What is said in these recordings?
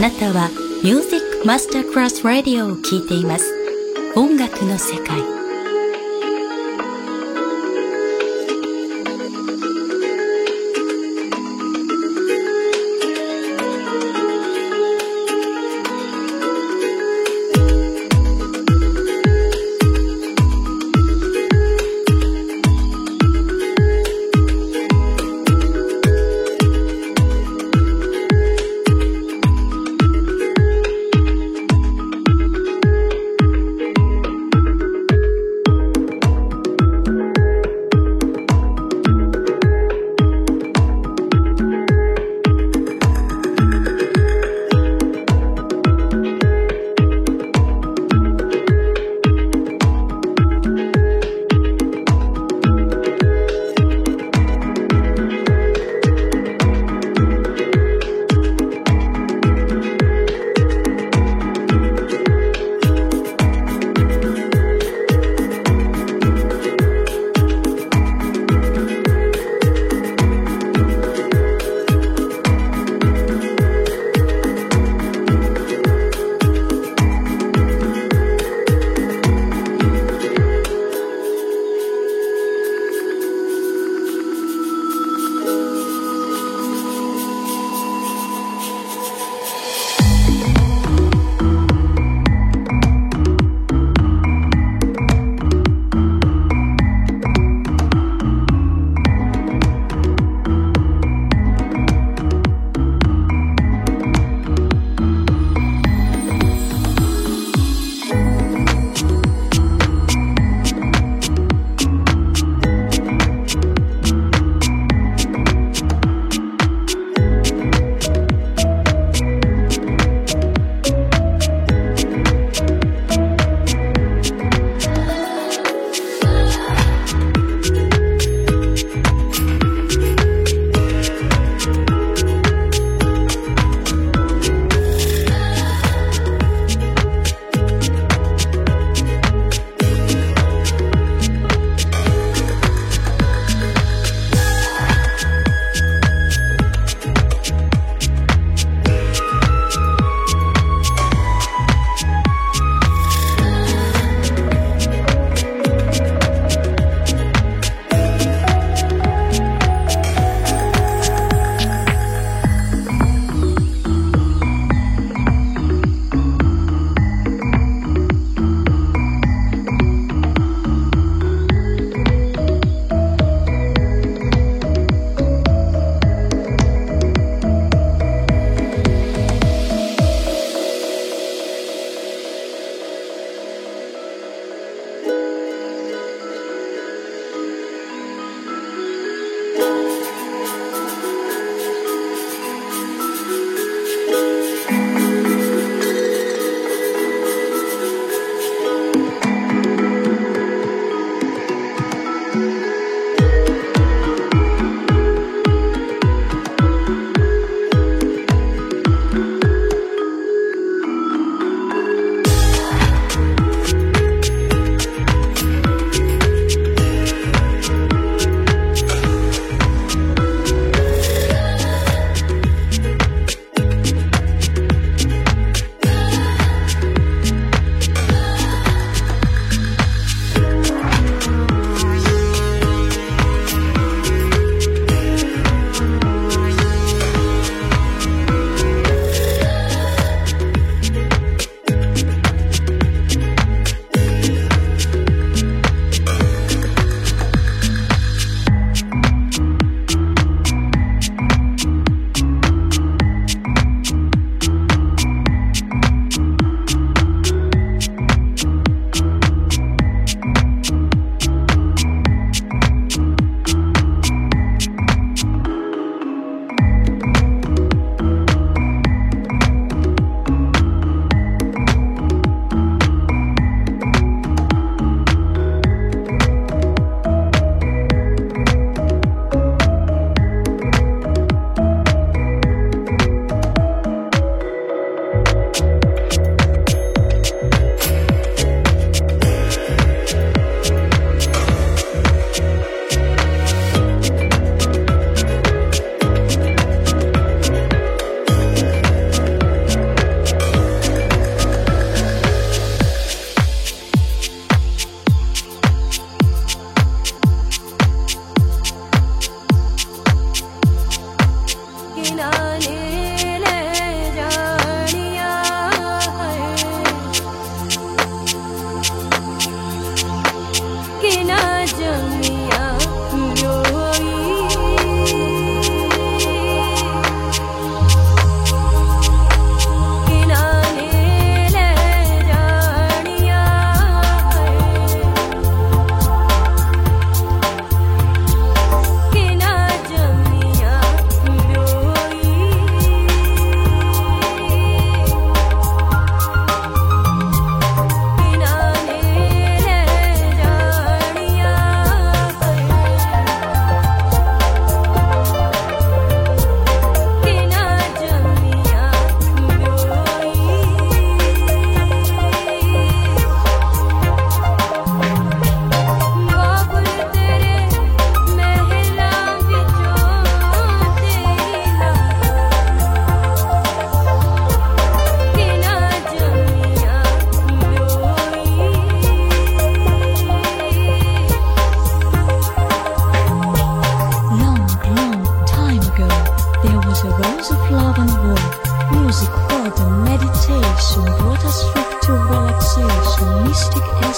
なたは Music Masterclass Radio を聴いています。音楽の世界。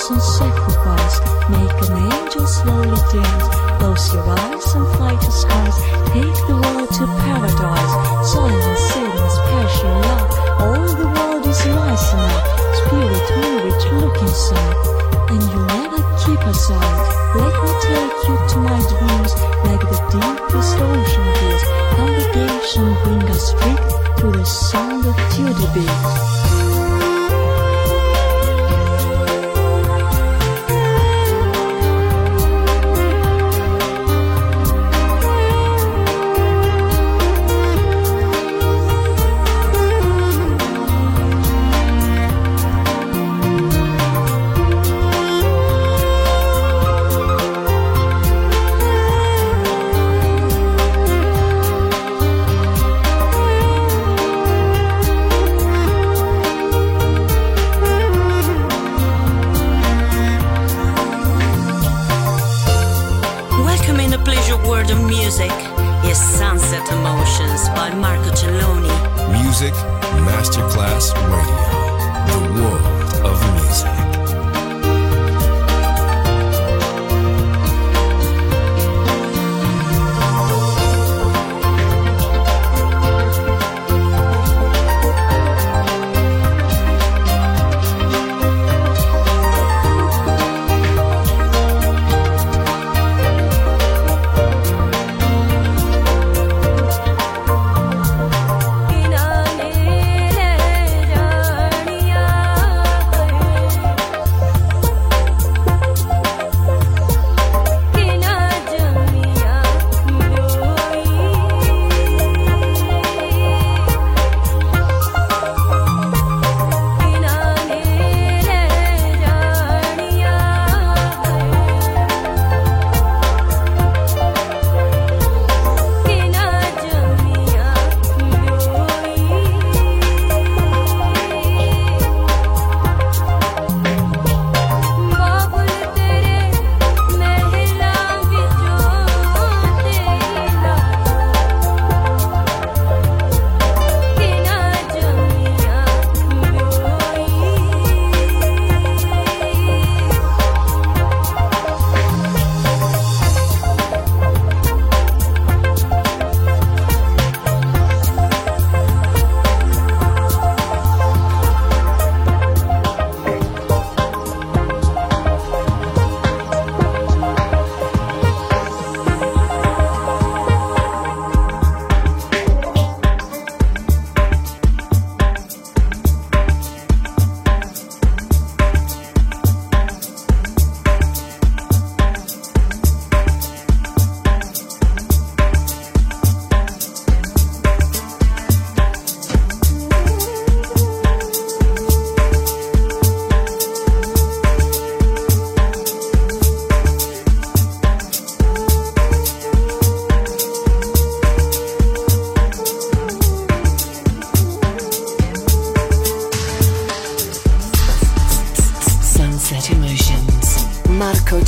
Awesome sacrifice. Make an angel slowly dance.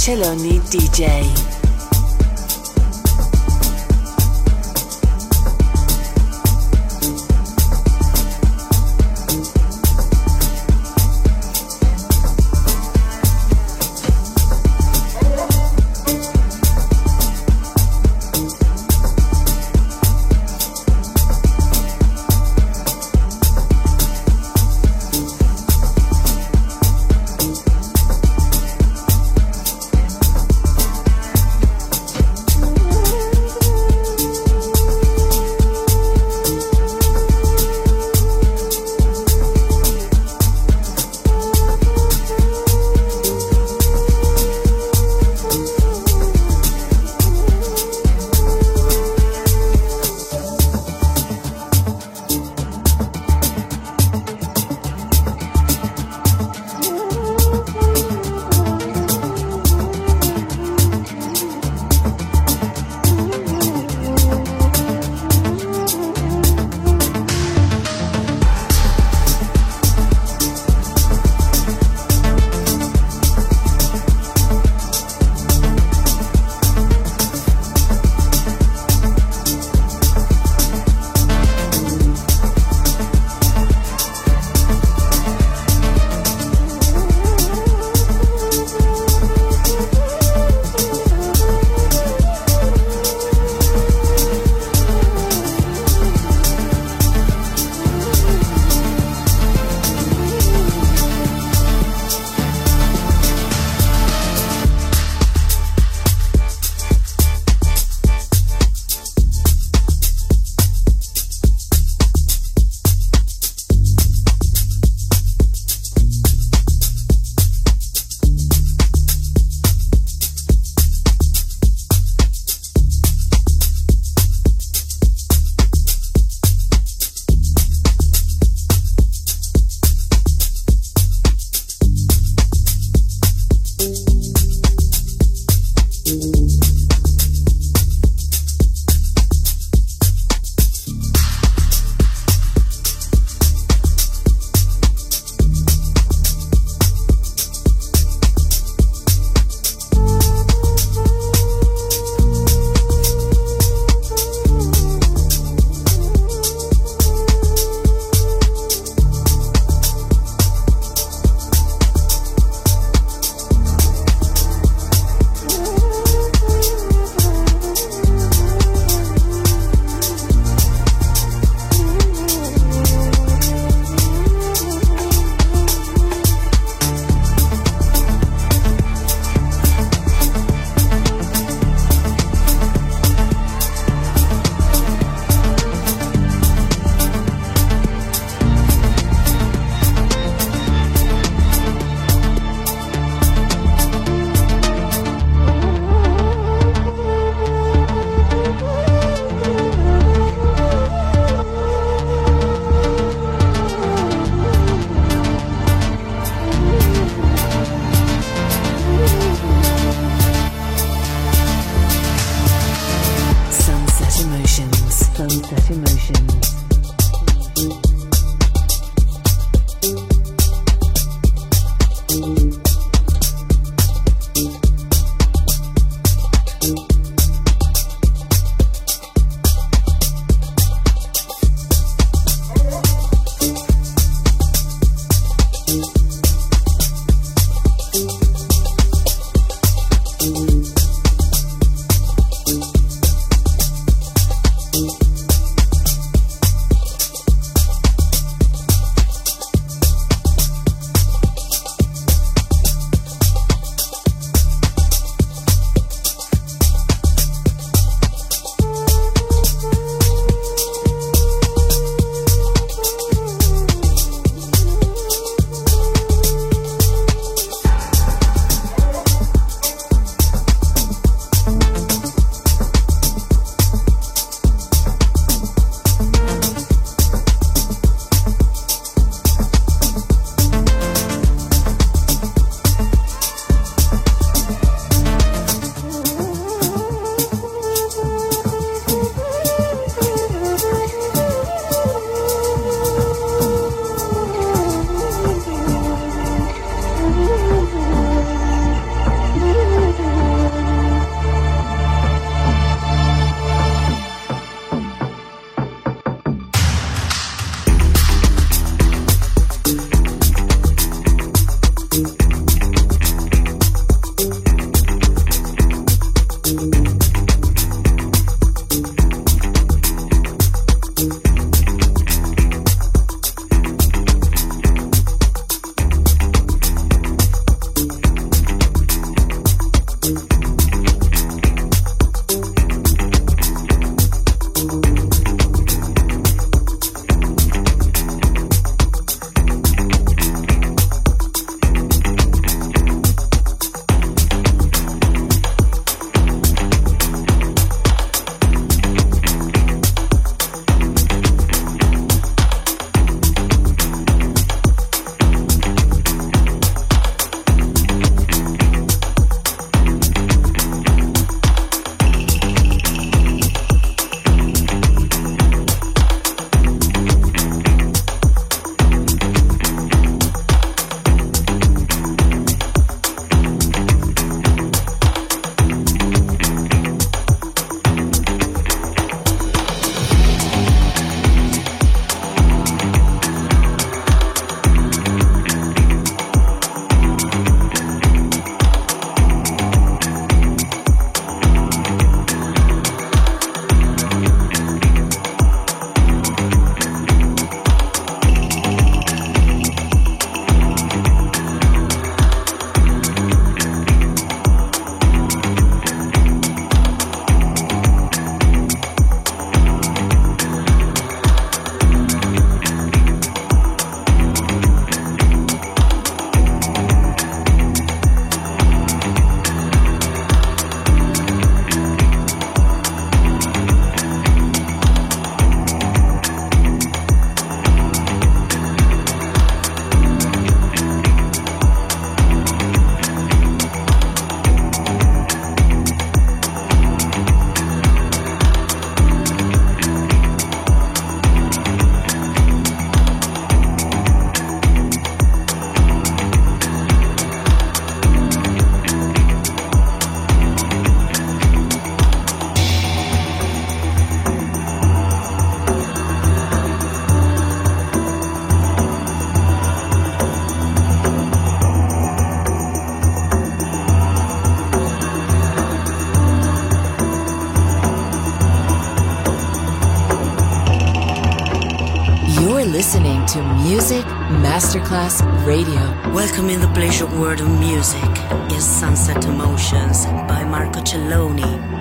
Celloni DJ. Masterclass Radio. Welcome in the pleasure world of music is Sunset Emotions by Marco Celloni.